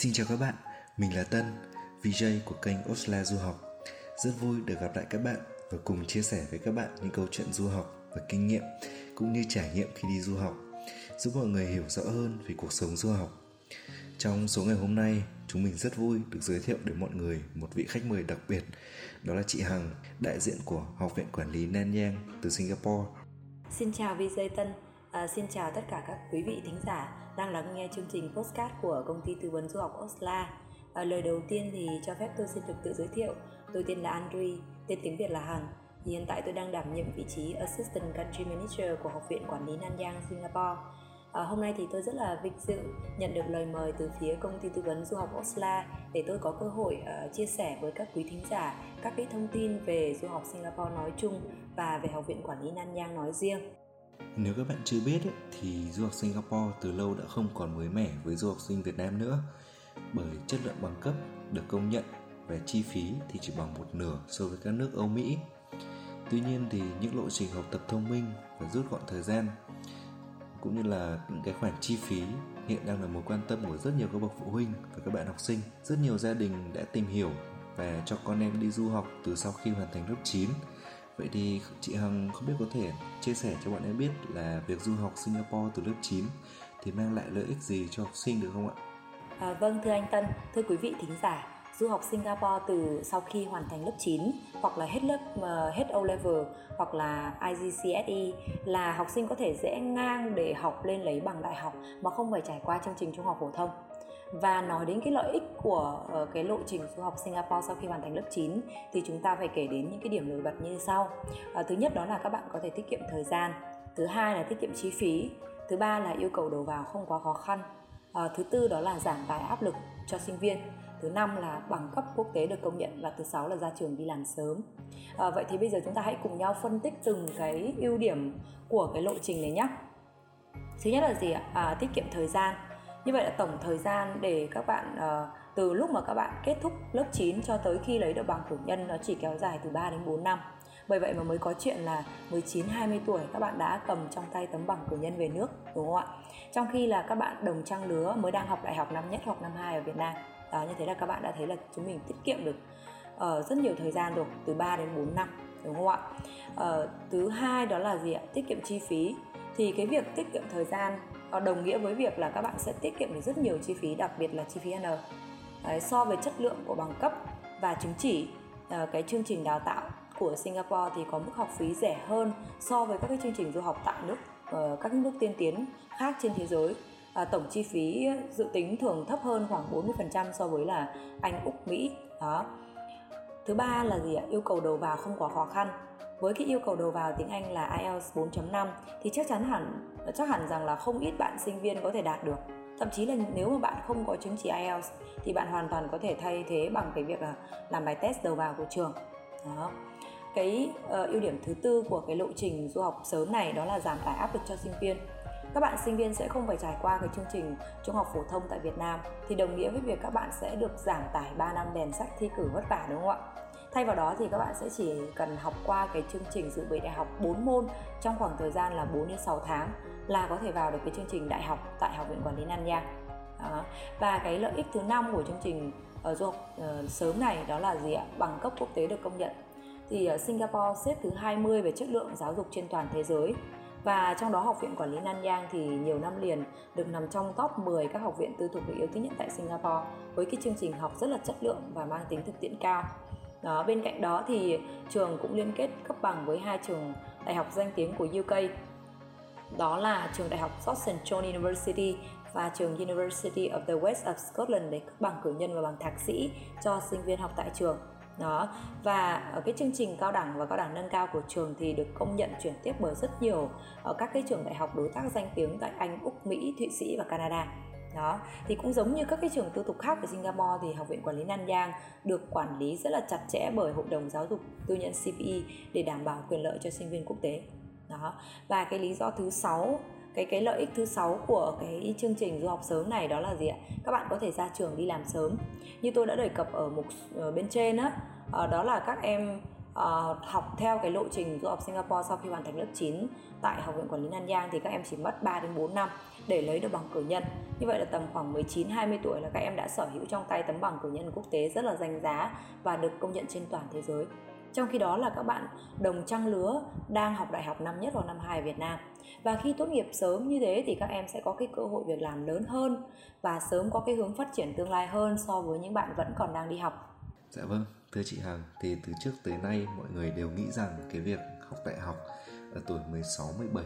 Xin chào các bạn, mình là Tân, VJ của kênh Osla Du học. Rất vui được gặp lại các bạn và cùng chia sẻ với các bạn những câu chuyện du học và kinh nghiệm cũng như trải nghiệm khi đi du học, giúp mọi người hiểu rõ hơn về cuộc sống du học. Trong số ngày hôm nay, chúng mình rất vui được giới thiệu đến mọi người một vị khách mời đặc biệt, đó là chị Hằng, đại diện của Học viện Quản lý Nanyang từ Singapore. Xin chào VJ Tân, à, xin chào tất cả các quý vị thính giả đang lắng nghe chương trình postcard của công ty tư vấn du học Osla. À, lời đầu tiên thì cho phép tôi xin được tự giới thiệu. Tôi tên là Andri, tên tiếng Việt là Hằng. Hiện tại tôi đang đảm nhiệm vị trí Assistant Country Manager của Học viện Quản lý Nanyang, Singapore. À, hôm nay thì tôi rất là vinh dự nhận được lời mời từ phía công ty tư vấn du học Osla để tôi có cơ hội uh, chia sẻ với các quý thính giả các cái thông tin về du học Singapore nói chung và về Học viện Quản lý Nanyang nói riêng. Nếu các bạn chưa biết thì du học Singapore từ lâu đã không còn mới mẻ với du học sinh Việt Nam nữa bởi chất lượng bằng cấp được công nhận và chi phí thì chỉ bằng một nửa so với các nước Âu Mỹ. Tuy nhiên thì những lộ trình học tập thông minh và rút gọn thời gian, cũng như là những cái khoản chi phí, hiện đang là mối quan tâm của rất nhiều các bậc phụ huynh và các bạn học sinh. Rất nhiều gia đình đã tìm hiểu và cho con em đi du học từ sau khi hoàn thành lớp 9 Vậy thì chị Hằng không biết có thể chia sẻ cho bọn em biết là việc du học Singapore từ lớp 9 thì mang lại lợi ích gì cho học sinh được không ạ? À, vâng thưa anh Tân, thưa quý vị thính giả, du học Singapore từ sau khi hoàn thành lớp 9 hoặc là hết lớp uh, hết O level hoặc là IGCSE là học sinh có thể dễ ngang để học lên lấy bằng đại học mà không phải trải qua chương trình trung học phổ thông và nói đến cái lợi ích của ờ, cái lộ trình du học Singapore sau khi hoàn thành lớp 9 thì chúng ta phải kể đến những cái điểm nổi bật như sau. Ờ, thứ nhất đó là các bạn có thể tiết kiệm thời gian, thứ hai là tiết kiệm chi phí, thứ ba là yêu cầu đầu vào không quá khó khăn, ờ, thứ tư đó là giảm tải áp lực cho sinh viên thứ năm là bằng cấp quốc tế được công nhận và thứ sáu là ra trường đi làm sớm. À, vậy thì bây giờ chúng ta hãy cùng nhau phân tích từng cái ưu điểm của cái lộ trình này nhé thứ nhất là gì ạ? À, tiết kiệm thời gian như vậy là tổng thời gian để các bạn uh, từ lúc mà các bạn kết thúc lớp 9 cho tới khi lấy được bằng cử nhân nó chỉ kéo dài từ 3 đến 4 năm. Bởi vậy mà mới có chuyện là 19 20 tuổi các bạn đã cầm trong tay tấm bằng cử nhân về nước đúng không ạ? Trong khi là các bạn đồng trang lứa mới đang học đại học năm nhất hoặc năm hai ở Việt Nam. Đó như thế là các bạn đã thấy là chúng mình tiết kiệm được uh, rất nhiều thời gian rồi, từ 3 đến 4 năm đúng không ạ? Uh, thứ hai đó là gì ạ? Tiết kiệm chi phí. Thì cái việc tiết kiệm thời gian Ờ, đồng nghĩa với việc là các bạn sẽ tiết kiệm được rất nhiều chi phí đặc biệt là chi phí N Đấy, so với chất lượng của bằng cấp và chứng chỉ ờ, cái chương trình đào tạo của Singapore thì có mức học phí rẻ hơn so với các cái chương trình du học tại nước ờ, các nước tiên tiến khác trên thế giới à, tổng chi phí dự tính thường thấp hơn khoảng 40% so với là Anh, Úc, Mỹ đó. Thứ ba là gì ạ? Yêu cầu đầu vào không quá khó khăn với cái yêu cầu đầu vào tiếng Anh là IELTS 4.5 thì chắc chắn hẳn chắc hẳn rằng là không ít bạn sinh viên có thể đạt được. Thậm chí là nếu mà bạn không có chứng chỉ IELTS thì bạn hoàn toàn có thể thay thế bằng cái việc là làm bài test đầu vào của trường. Đó. Cái uh, ưu điểm thứ tư của cái lộ trình du học sớm này đó là giảm tải áp lực cho sinh viên. Các bạn sinh viên sẽ không phải trải qua cái chương trình trung học phổ thông tại Việt Nam thì đồng nghĩa với việc các bạn sẽ được giảm tải 3 năm đèn sách thi cử vất vả đúng không ạ? Thay vào đó thì các bạn sẽ chỉ cần học qua cái chương trình dự bị đại học 4 môn trong khoảng thời gian là 4 đến 6 tháng là có thể vào được cái chương trình đại học tại Học viện Quản lý Nanyang. Đó. Và cái lợi ích thứ năm của chương trình ở du học uh, sớm này đó là gì ạ? Bằng cấp quốc tế được công nhận. Thì ở Singapore xếp thứ 20 về chất lượng giáo dục trên toàn thế giới và trong đó Học viện Quản lý Nanyang thì nhiều năm liền được nằm trong top 10 các học viện tư thục được yêu thích nhất tại Singapore với cái chương trình học rất là chất lượng và mang tính thực tiễn cao. Đó, bên cạnh đó thì trường cũng liên kết cấp bằng với hai trường đại học danh tiếng của UK. Đó là trường đại học Southern John University và trường University of the West of Scotland để cấp bằng cử nhân và bằng thạc sĩ cho sinh viên học tại trường. Đó. Và ở cái chương trình cao đẳng và cao đẳng nâng cao của trường thì được công nhận chuyển tiếp bởi rất nhiều ở các cái trường đại học đối tác danh tiếng tại Anh, Úc, Mỹ, Thụy Sĩ và Canada. Đó. Thì cũng giống như các cái trường tư thục khác ở Singapore thì học viện quản lý Nanyang được quản lý rất là chặt chẽ bởi hội đồng giáo dục tư nhân CPE để đảm bảo quyền lợi cho sinh viên quốc tế đó và cái lý do thứ sáu cái cái lợi ích thứ sáu của cái chương trình du học sớm này đó là gì ạ các bạn có thể ra trường đi làm sớm như tôi đã đề cập ở mục ở bên trên á đó, đó là các em uh, học theo cái lộ trình du học Singapore sau khi hoàn thành lớp 9 tại Học viện Quản lý Nanyang thì các em chỉ mất 3 đến 4 năm để lấy được bằng cử nhân. Như vậy là tầm khoảng 19 20 tuổi là các em đã sở hữu trong tay tấm bằng cử nhân quốc tế rất là danh giá và được công nhận trên toàn thế giới. Trong khi đó là các bạn đồng trang lứa đang học đại học năm nhất hoặc năm hai ở Việt Nam. Và khi tốt nghiệp sớm như thế thì các em sẽ có cái cơ hội việc làm lớn hơn và sớm có cái hướng phát triển tương lai hơn so với những bạn vẫn còn đang đi học. Dạ vâng, thưa chị Hằng, thì từ trước tới nay mọi người đều nghĩ rằng cái việc học đại học ở tuổi 16, 17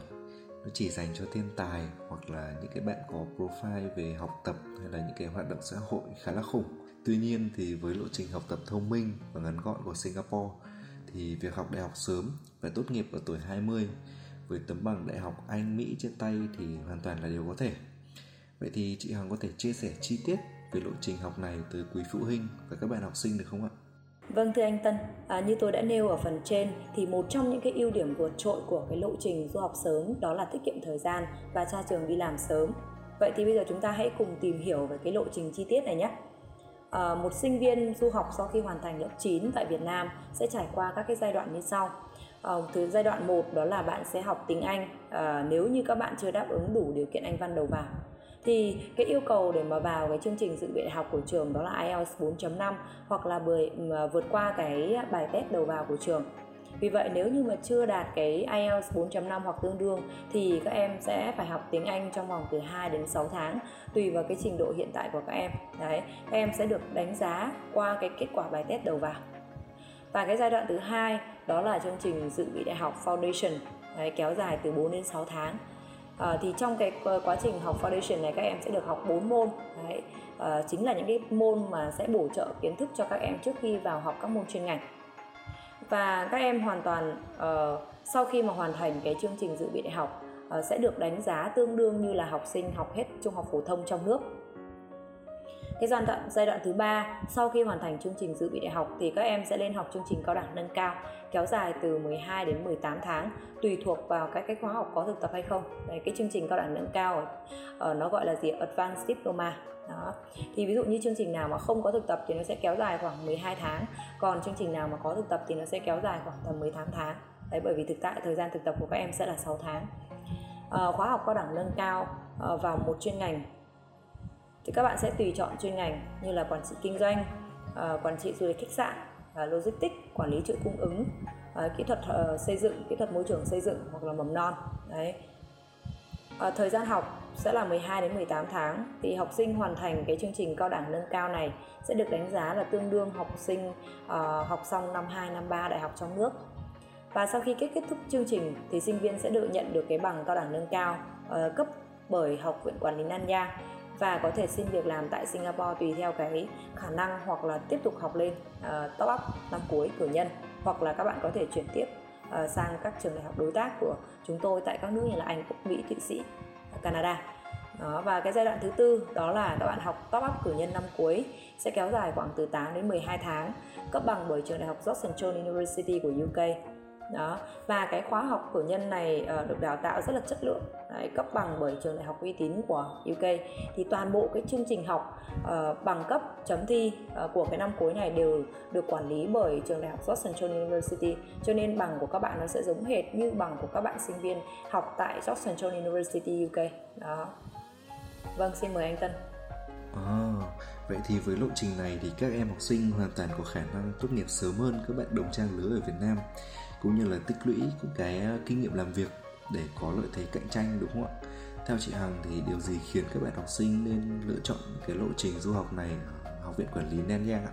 nó chỉ dành cho thiên tài hoặc là những cái bạn có profile về học tập hay là những cái hoạt động xã hội khá là khủng. Tuy nhiên thì với lộ trình học tập thông minh và ngắn gọn của Singapore thì việc học đại học sớm và tốt nghiệp ở tuổi 20 với tấm bằng đại học Anh Mỹ trên tay thì hoàn toàn là điều có thể. Vậy thì chị Hằng có thể chia sẻ chi tiết về lộ trình học này từ quý phụ huynh và các bạn học sinh được không ạ? Vâng thưa anh Tân, à, như tôi đã nêu ở phần trên thì một trong những cái ưu điểm vượt trội của cái lộ trình du học sớm đó là tiết kiệm thời gian và cha trường đi làm sớm. Vậy thì bây giờ chúng ta hãy cùng tìm hiểu về cái lộ trình chi tiết này nhé. À, một sinh viên du học sau khi hoàn thành lớp 9 tại Việt Nam sẽ trải qua các cái giai đoạn như sau. À, giai đoạn 1 đó là bạn sẽ học tiếng Anh à, nếu như các bạn chưa đáp ứng đủ điều kiện Anh văn đầu vào thì cái yêu cầu để mà vào cái chương trình dự bị đại học của trường đó là IELTS 4.5 hoặc là vượt qua cái bài test đầu vào của trường vì vậy nếu như mà chưa đạt cái IELTS 4.5 hoặc tương đương thì các em sẽ phải học tiếng Anh trong vòng từ 2 đến 6 tháng tùy vào cái trình độ hiện tại của các em. Đấy, các em sẽ được đánh giá qua cái kết quả bài test đầu vào. Và cái giai đoạn thứ hai đó là chương trình dự bị đại học Foundation đấy, kéo dài từ 4 đến 6 tháng à, thì trong cái quá trình học foundation này các em sẽ được học 4 môn Đấy, à, chính là những cái môn mà sẽ bổ trợ kiến thức cho các em trước khi vào học các môn chuyên ngành và các em hoàn toàn uh, sau khi mà hoàn thành cái chương trình dự bị đại học uh, sẽ được đánh giá tương đương như là học sinh học hết trung học phổ thông trong nước cái giai đoạn giai đoạn thứ ba sau khi hoàn thành chương trình dự bị đại học thì các em sẽ lên học chương trình cao đẳng nâng cao kéo dài từ 12 đến 18 tháng tùy thuộc vào các cái khóa học có thực tập hay không. Đấy, cái chương trình cao đẳng nâng cao uh, nó gọi là gì? Advanced diploma. Đó. Thì ví dụ như chương trình nào mà không có thực tập thì nó sẽ kéo dài khoảng 12 tháng còn chương trình nào mà có thực tập thì nó sẽ kéo dài khoảng tầm 18 tháng. Đấy bởi vì thực tại thời gian thực tập của các em sẽ là 6 tháng. À, khóa học cao đẳng nâng cao à, vào một chuyên ngành thì các bạn sẽ tùy chọn chuyên ngành như là quản trị kinh doanh ờ, quản trị du lịch khách sạn ờ, logistics quản lý chuỗi cung ứng ờ, kỹ thuật xây dựng kỹ thuật môi trường xây dựng hoặc là mầm non. Đấy. Thời gian học sẽ là 12 đến 18 tháng. Thì học sinh hoàn thành cái chương trình cao đẳng nâng cao này sẽ được đánh giá là tương đương học sinh uh, học xong năm 2 năm 3 đại học trong nước. Và sau khi kết kết thúc chương trình thì sinh viên sẽ được nhận được cái bằng cao đẳng nâng cao uh, cấp bởi học viện quản lý Nanyang và có thể xin việc làm tại Singapore tùy theo cái khả năng hoặc là tiếp tục học lên uh, top up năm cuối cử nhân hoặc là các bạn có thể chuyển tiếp uh, sang các trường đại học đối tác của chúng tôi tại các nước như là Anh, Úc, Mỹ, Thụy Sĩ, Canada. Đó, và cái giai đoạn thứ tư đó là các bạn học top up cử nhân năm cuối sẽ kéo dài khoảng từ 8 đến 12 tháng cấp bằng bởi trường đại học Johnson University của UK đó. Và cái khóa học cử nhân này uh, được đào tạo rất là chất lượng Đấy, cấp bằng bởi trường đại học uy tín của UK thì toàn bộ cái chương trình học uh, bằng cấp chấm thi uh, của cái năm cuối này đều được quản lý bởi trường đại học George Central University. Cho nên bằng của các bạn nó sẽ giống hệt như bằng của các bạn sinh viên học tại George Central University UK đó. Vâng xin mời anh Tân. À, vậy thì với lộ trình này thì các em học sinh hoàn toàn có khả năng tốt nghiệp sớm hơn các bạn đồng trang lứa ở Việt Nam cũng như là tích lũy những cái ờ, kinh nghiệm làm việc để có lợi thế cạnh tranh đúng không ạ? Theo chị Hằng thì điều gì khiến các bạn học sinh nên lựa chọn cái lộ trình du học này ở Học viện Quản lý Nanyang ạ?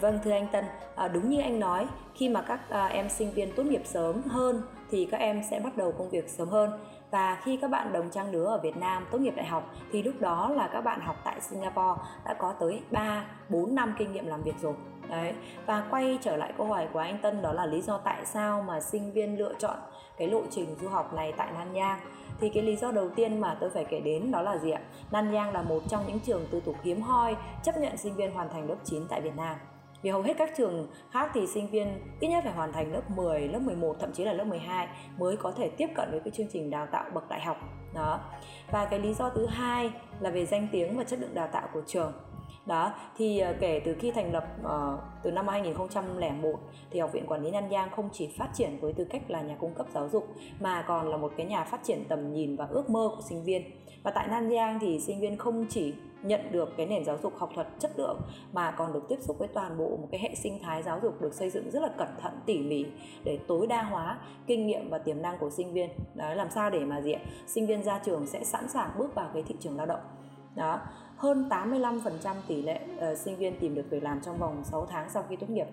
Vâng thưa anh Tân, à, đúng như anh nói, khi mà các à, em sinh viên tốt nghiệp sớm hơn thì các em sẽ bắt đầu công việc sớm hơn và khi các bạn đồng trang lứa ở Việt Nam tốt nghiệp đại học thì lúc đó là các bạn học tại Singapore đã có tới 3 4 năm kinh nghiệm làm việc rồi. Đấy. Và quay trở lại câu hỏi của anh Tân đó là lý do tại sao mà sinh viên lựa chọn cái lộ trình du học này tại Nanyang thì cái lý do đầu tiên mà tôi phải kể đến đó là gì ạ? Nanyang là một trong những trường tư thục hiếm hoi chấp nhận sinh viên hoàn thành lớp 9 tại Việt Nam. Vì hầu hết các trường khác thì sinh viên ít nhất phải hoàn thành lớp 10, lớp 11, thậm chí là lớp 12 mới có thể tiếp cận với cái chương trình đào tạo bậc đại học. Đó. Và cái lý do thứ hai là về danh tiếng và chất lượng đào tạo của trường đó, thì ờ, kể từ khi thành lập ờ, từ năm 2001 thì học viện quản lý Nanyang không chỉ phát triển với tư cách là nhà cung cấp giáo dục, mà còn là một cái nhà phát triển tầm nhìn và ước mơ của sinh viên. Và tại Nanyang thì sinh viên không chỉ nhận được cái nền giáo dục học thuật chất lượng, mà còn được tiếp xúc với toàn bộ một cái hệ sinh thái giáo dục được xây dựng rất là cẩn thận, tỉ mỉ để tối đa hóa kinh nghiệm và tiềm năng của sinh viên. Đấy, làm sao để mà gì sinh viên ra trường sẽ sẵn sàng bước vào cái thị trường lao động. Đó hơn 85% tỷ lệ uh, sinh viên tìm được việc làm trong vòng 6 tháng sau khi tốt nghiệp.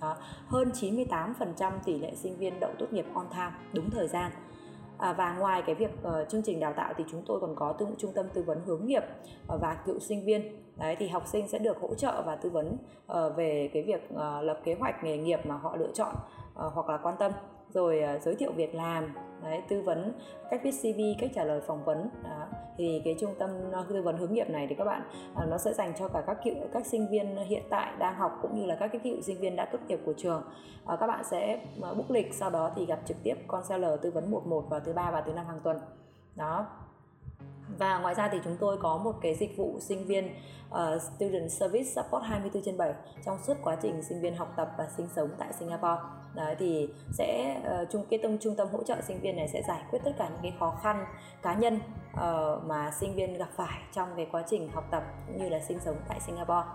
Đó. hơn 98% tỷ lệ sinh viên đậu tốt nghiệp on time đúng thời gian. À, và ngoài cái việc uh, chương trình đào tạo thì chúng tôi còn có tư, trung tâm tư vấn hướng nghiệp uh, và cựu sinh viên. Đấy thì học sinh sẽ được hỗ trợ và tư vấn uh, về cái việc uh, lập kế hoạch nghề nghiệp mà họ lựa chọn uh, hoặc là quan tâm rồi uh, giới thiệu việc làm đấy, tư vấn cách viết CV cách trả lời phỏng vấn đó. thì cái trung tâm à, tư vấn hướng nghiệp này thì các bạn uh, nó sẽ dành cho cả các cựu các sinh viên hiện tại đang học cũng như là các cái cựu sinh viên đã tốt nghiệp của trường. Uh, các bạn sẽ uh, book lịch sau đó thì gặp trực tiếp con seller tư vấn 11 vào thứ ba và thứ năm hàng tuần. Đó và ngoài ra thì chúng tôi có một cái dịch vụ sinh viên uh, Student Service Support 24 trên 7 trong suốt quá trình sinh viên học tập và sinh sống tại Singapore. Đấy thì sẽ ờ, uh, trung cái tâm trung tâm hỗ trợ sinh viên này sẽ giải quyết tất cả những cái khó khăn cá nhân uh, mà sinh viên gặp phải trong cái quá trình học tập cũng như là sinh sống tại Singapore.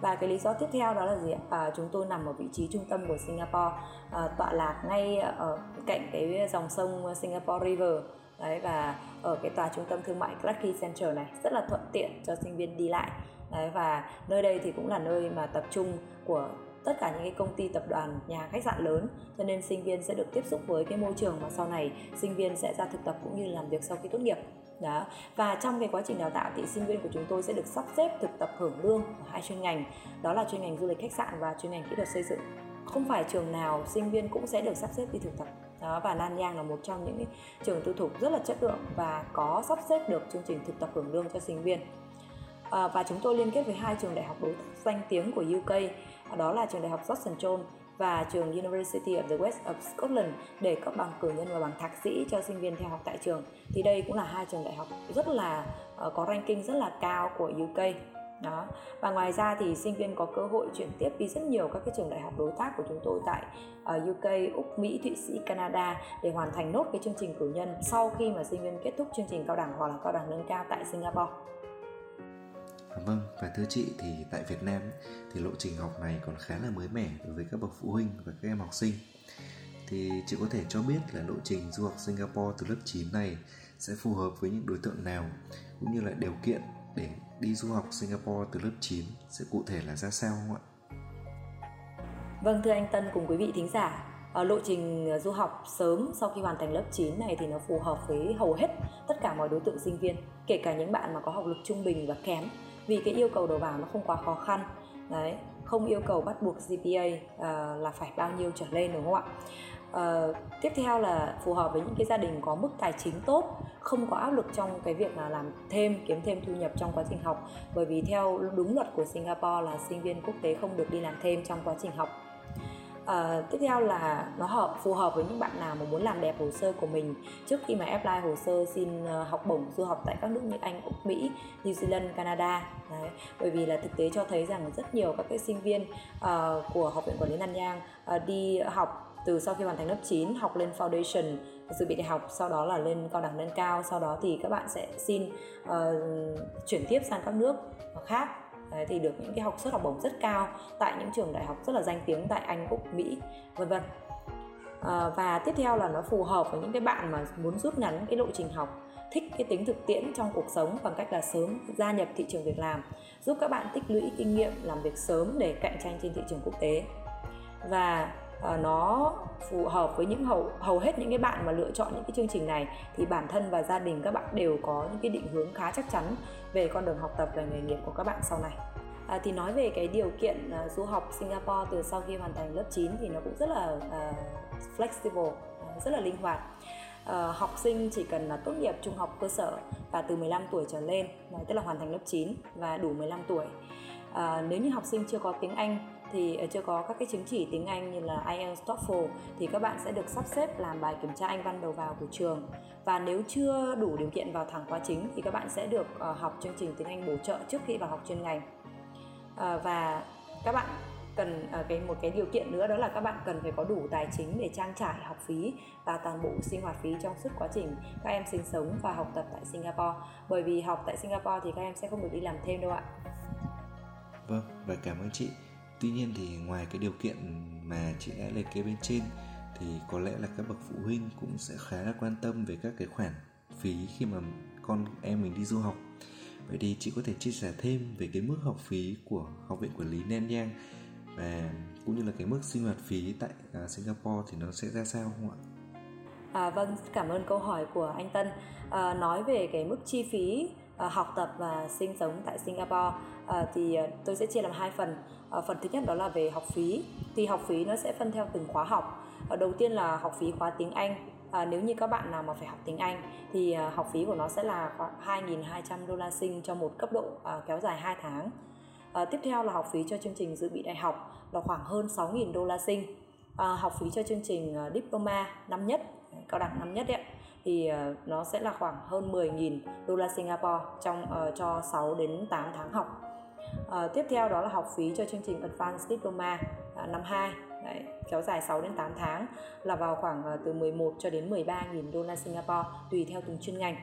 Và cái lý do tiếp theo đó là gì ạ? À, chúng tôi nằm ở vị trí trung tâm của Singapore à, tọa lạc ngay ở cạnh cái dòng sông Singapore River đấy, và ở cái tòa trung tâm thương mại Clarke Center này, rất là thuận tiện cho sinh viên đi lại. Đấy, và nơi đây thì cũng là nơi mà tập trung của tất cả những cái công ty tập đoàn, nhà khách sạn lớn. Cho nên sinh viên sẽ được tiếp xúc với cái môi trường mà sau này sinh viên sẽ ra thực tập cũng như làm việc sau khi tốt nghiệp. Đó. Và trong cái quá trình đào tạo thì sinh viên của chúng tôi sẽ được sắp xếp thực tập hưởng lương ở hai chuyên ngành. Đó là chuyên ngành du lịch khách sạn và chuyên ngành kỹ thuật xây dựng. Không phải trường nào sinh viên cũng sẽ được sắp xếp đi thực tập đó và Nanyang là một trong những trường tư thục rất là chất lượng và có sắp xếp được chương trình thực tập hưởng lương cho sinh viên. À, và chúng tôi liên kết với hai trường đại học đối danh tiếng của UK đó là trường đại học Johnson John và trường University of the West of Scotland để cấp bằng cử nhân và bằng thạc sĩ cho sinh viên theo học tại trường. Thì đây cũng là hai trường đại học rất là uh, có ranking rất là cao của UK đó và ngoài ra thì sinh viên có cơ hội chuyển tiếp đi rất nhiều các cái trường đại học đối tác của chúng tôi tại ờ, uh, UK, Úc, Mỹ, Thụy Sĩ, Canada để hoàn thành nốt cái chương trình cử nhân sau khi mà sinh viên kết thúc chương trình cao đẳng hoặc là cao đẳng nâng cao tại Singapore. Dạ vâng, và thưa chị thì tại Việt Nam thì lộ trình học này còn khá là mới mẻ đối với các bậc phụ huynh và các em học sinh. Thì chị có thể cho biết là lộ trình du học Singapore từ lớp 9 này sẽ phù hợp với những đối tượng nào cũng như là điều kiện để đi du học Singapore từ lớp 9 sẽ cụ thể là ra sao không ạ? Vâng thưa anh Tân cùng quý vị thính giả, ở lộ trình à, du học sớm sau khi hoàn thành lớp 9 này thì nó phù hợp với hầu hết tất cả mọi đối tượng sinh viên, kể cả những bạn mà có học lực trung bình và kém vì cái yêu cầu đầu vào nó không quá khó khăn. Đấy, không yêu cầu bắt buộc GPA uh, à, là phải bao nhiêu trở lên đúng không ạ? Uh, tiếp theo là phù hợp với những cái gia đình có mức tài chính tốt không có áp lực trong cái việc là làm thêm kiếm thêm thu nhập trong quá trình học bởi vì theo đúng luật của Singapore là sinh viên quốc tế không được đi làm thêm trong quá trình học Uh, tiếp theo là nó hợp phù hợp với những bạn nào mà muốn làm đẹp hồ sơ của mình trước khi mà apply hồ sơ xin uh, học bổng du học tại các nước như Anh, Úc, Mỹ, New Zealand, Canada. Đấy. Bởi vì là thực tế cho thấy rằng rất nhiều các cái sinh viên uh, của Học viện Quản lý Nanyang uh, đi học từ sau khi hoàn thành lớp 9 học lên foundation dự bị đại học sau đó là lên cao đẳng nâng cao sau đó thì các bạn sẽ xin uh, chuyển tiếp sang các nước khác Đấy, thì được những cái học suất học bổng rất cao tại những trường đại học rất là danh tiếng tại Anh, Úc, Mỹ, vân vân. À, và tiếp theo là nó phù hợp với những cái bạn mà muốn rút ngắn cái lộ trình học thích cái tính thực tiễn trong cuộc sống bằng cách là sớm gia nhập thị trường việc làm giúp các bạn tích lũy kinh nghiệm làm việc sớm để cạnh tranh trên thị trường quốc tế và uh, nó phù hợp với những hầu hầu hết những cái bạn mà lựa chọn những cái chương trình này thì bản thân và gia đình các bạn đều có những cái định hướng khá chắc chắn về con đường học tập và nghề nghiệp của các bạn sau này. À, thì nói về cái điều kiện à, du học Singapore từ sau khi hoàn thành lớp 9 thì nó cũng rất là à, flexible, à, rất là linh hoạt. À, học sinh chỉ cần là tốt nghiệp trung học cơ sở và từ 15 tuổi trở lên, tức là hoàn thành lớp 9 và đủ 15 tuổi à, nếu như học sinh chưa có tiếng Anh thì ờ, chưa có các cái chứng chỉ tiếng Anh như là IELTS, TOEFL thì các bạn sẽ được sắp xếp làm bài kiểm tra Anh văn đầu vào của trường. Và nếu chưa đủ điều kiện vào thẳng khóa chính thì các bạn sẽ được uh, học chương trình tiếng Anh bổ trợ trước khi vào học chuyên ngành. Uh, và các bạn cần uh, cái một cái điều kiện nữa đó là các bạn cần phải có đủ tài chính để trang trải học phí và toàn bộ sinh hoạt phí trong suốt quá trình các em sinh sống và học tập tại Singapore. Bởi vì học tại Singapore thì các em sẽ không được đi làm thêm đâu ạ vâng và cảm ơn chị tuy nhiên thì ngoài cái điều kiện mà chị đã liệt kê bên trên thì có lẽ là các bậc phụ huynh cũng sẽ khá là quan tâm về các cái khoản phí khi mà con em mình đi du học vậy thì chị có thể chia sẻ thêm về cái mức học phí của học viện quản lý Nanyang và cũng như là cái mức sinh hoạt phí tại uh, Singapore thì nó sẽ ra sao không ạ? À, vâng, cảm ơn câu hỏi của anh Tân. À, nói về cái mức chi phí à, học tập và sinh sống tại Singapore à, thì ờ, tôi sẽ chia làm hai phần. À, phần thứ nhất đó là về học phí. Thì học phí nó sẽ phân theo từng khóa học. À, đầu tiên là học phí khóa tiếng Anh. À, nếu như các bạn nào mà phải học tiếng Anh thì à, học phí của nó sẽ là khoảng 2.200 đô la sinh cho một cấp độ à, kéo dài 2 tháng. À, tiếp theo là học phí cho chương trình dự bị đại học là khoảng hơn 6.000 đô la sinh. À, học phí cho chương trình à, diploma năm nhất, cao đẳng năm nhất ấy, thì à, nó sẽ là khoảng hơn 10.000 đô la Singapore trong à, cho 6 đến 8 tháng học. À, tiếp theo đó là học phí cho chương trình Advanced Diploma à, năm 2 Đấy, kéo dài 6 đến 8 tháng là vào khoảng à, từ 11 cho đến 13.000 đô la Singapore tùy theo từng chuyên ngành.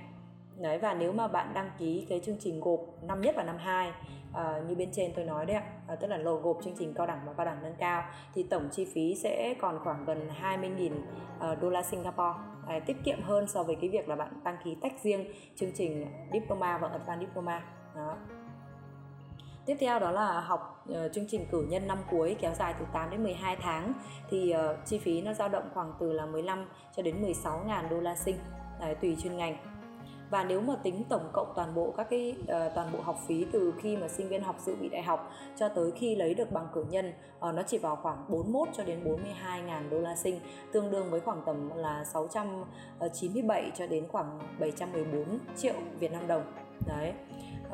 Đấy và nếu mà bạn đăng ký cái chương trình gộp năm nhất và năm 2 à, ờ, như bên trên tôi nói đấy ạ à, tức là lô gộp chương trình cao đẳng và cao đẳng nâng cao thì tổng chi phí sẽ còn khoảng gần 20.000 à, đô la Singapore. À, tiết kiệm hơn so với cái việc là bạn đăng ký tách riêng chương trình diploma và advanced diploma. Đó. Tiếp theo đó là học uh, chương trình cử nhân năm cuối kéo dài từ 8 đến 12 tháng. Thì uh, chi phí nó dao động khoảng từ là 15 cho đến 16 ngàn đô la sinh Đấy, tùy chuyên ngành. Và nếu mà tính tổng cộng toàn bộ các cái uh, toàn bộ học phí từ khi mà sinh viên học dự bị đại học cho tới khi lấy được bằng cử nhân uh, nó chỉ vào khoảng 41 cho đến 42 ngàn đô la sinh tương đương với khoảng tầm là 697 cho đến khoảng 714 triệu Việt Nam đồng đấy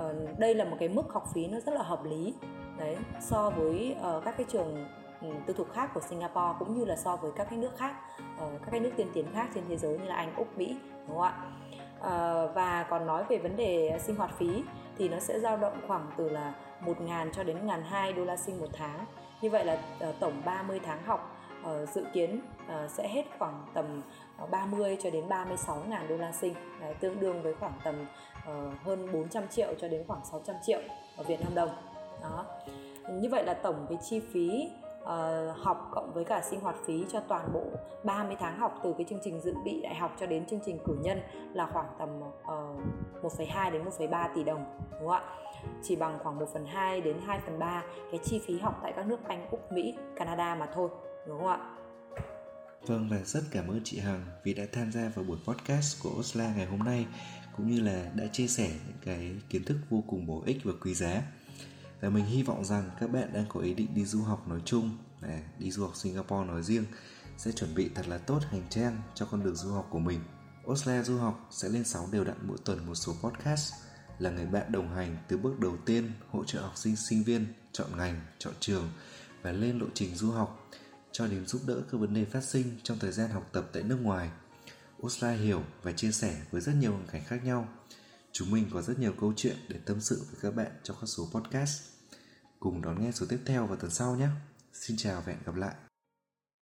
uh, đây là một cái mức học phí nó rất là hợp lý đấy so với uh, các cái trường ừ, tư thục khác của Singapore cũng như là so với các cái nước khác uh, các cái nước tiên tiến khác trên thế giới như là Anh, Úc, Mỹ đúng không ạ? và còn nói về vấn đề sinh hoạt phí thì nó sẽ dao động khoảng từ là 1.000 cho đến 1.200 đô la sinh một tháng như vậy là uh, tổng 30 tháng học dự kiến Ờ, sẽ hết khoảng tầm ờ, 30 cho đến 36 ngàn đô la sinh Đấy, tương đương với khoảng tầm uh, hơn 400 triệu cho đến khoảng 600 triệu ở Việt Nam đồng đó như vậy là tổng cái chi phí uh, học cộng với cả sinh hoạt phí cho toàn bộ 30 tháng học từ cái chương trình dự bị đại học cho đến chương trình cử nhân là khoảng tầm uh, 1,2 đến 1,3 tỷ đồng đúng không ạ? Chỉ bằng khoảng 1 phần 2 đến 2 phần 3 cái chi phí học tại các nước Anh, Úc, Mỹ, Canada mà thôi đúng không ạ? Vâng và rất cảm ơn chị Hằng vì đã tham gia vào buổi podcast của Osla ngày hôm nay cũng như là đã chia sẻ những cái kiến thức vô cùng bổ ích và quý giá. Và mình hy vọng rằng các bạn đang có ý định đi du học nói chung à, đi du học Singapore nói riêng sẽ chuẩn bị thật là tốt hành trang cho con đường du học của mình. Osla Du học sẽ lên sóng đều đặn mỗi tuần một số podcast là người bạn đồng hành từ bước đầu tiên hỗ trợ học sinh sinh viên chọn ngành, chọn trường và lên lộ trình du học cho đến giúp đỡ các vấn đề phát sinh trong thời gian học tập tại nước ngoài. Osla hiểu và chia sẻ với rất nhiều hoàn cảnh khác nhau Chúng mình có rất nhiều câu chuyện để tâm sự với các bạn trong các số podcast. Cùng đón nghe số tiếp theo vào tuần sau nhé. Xin chào và hẹn gặp lại.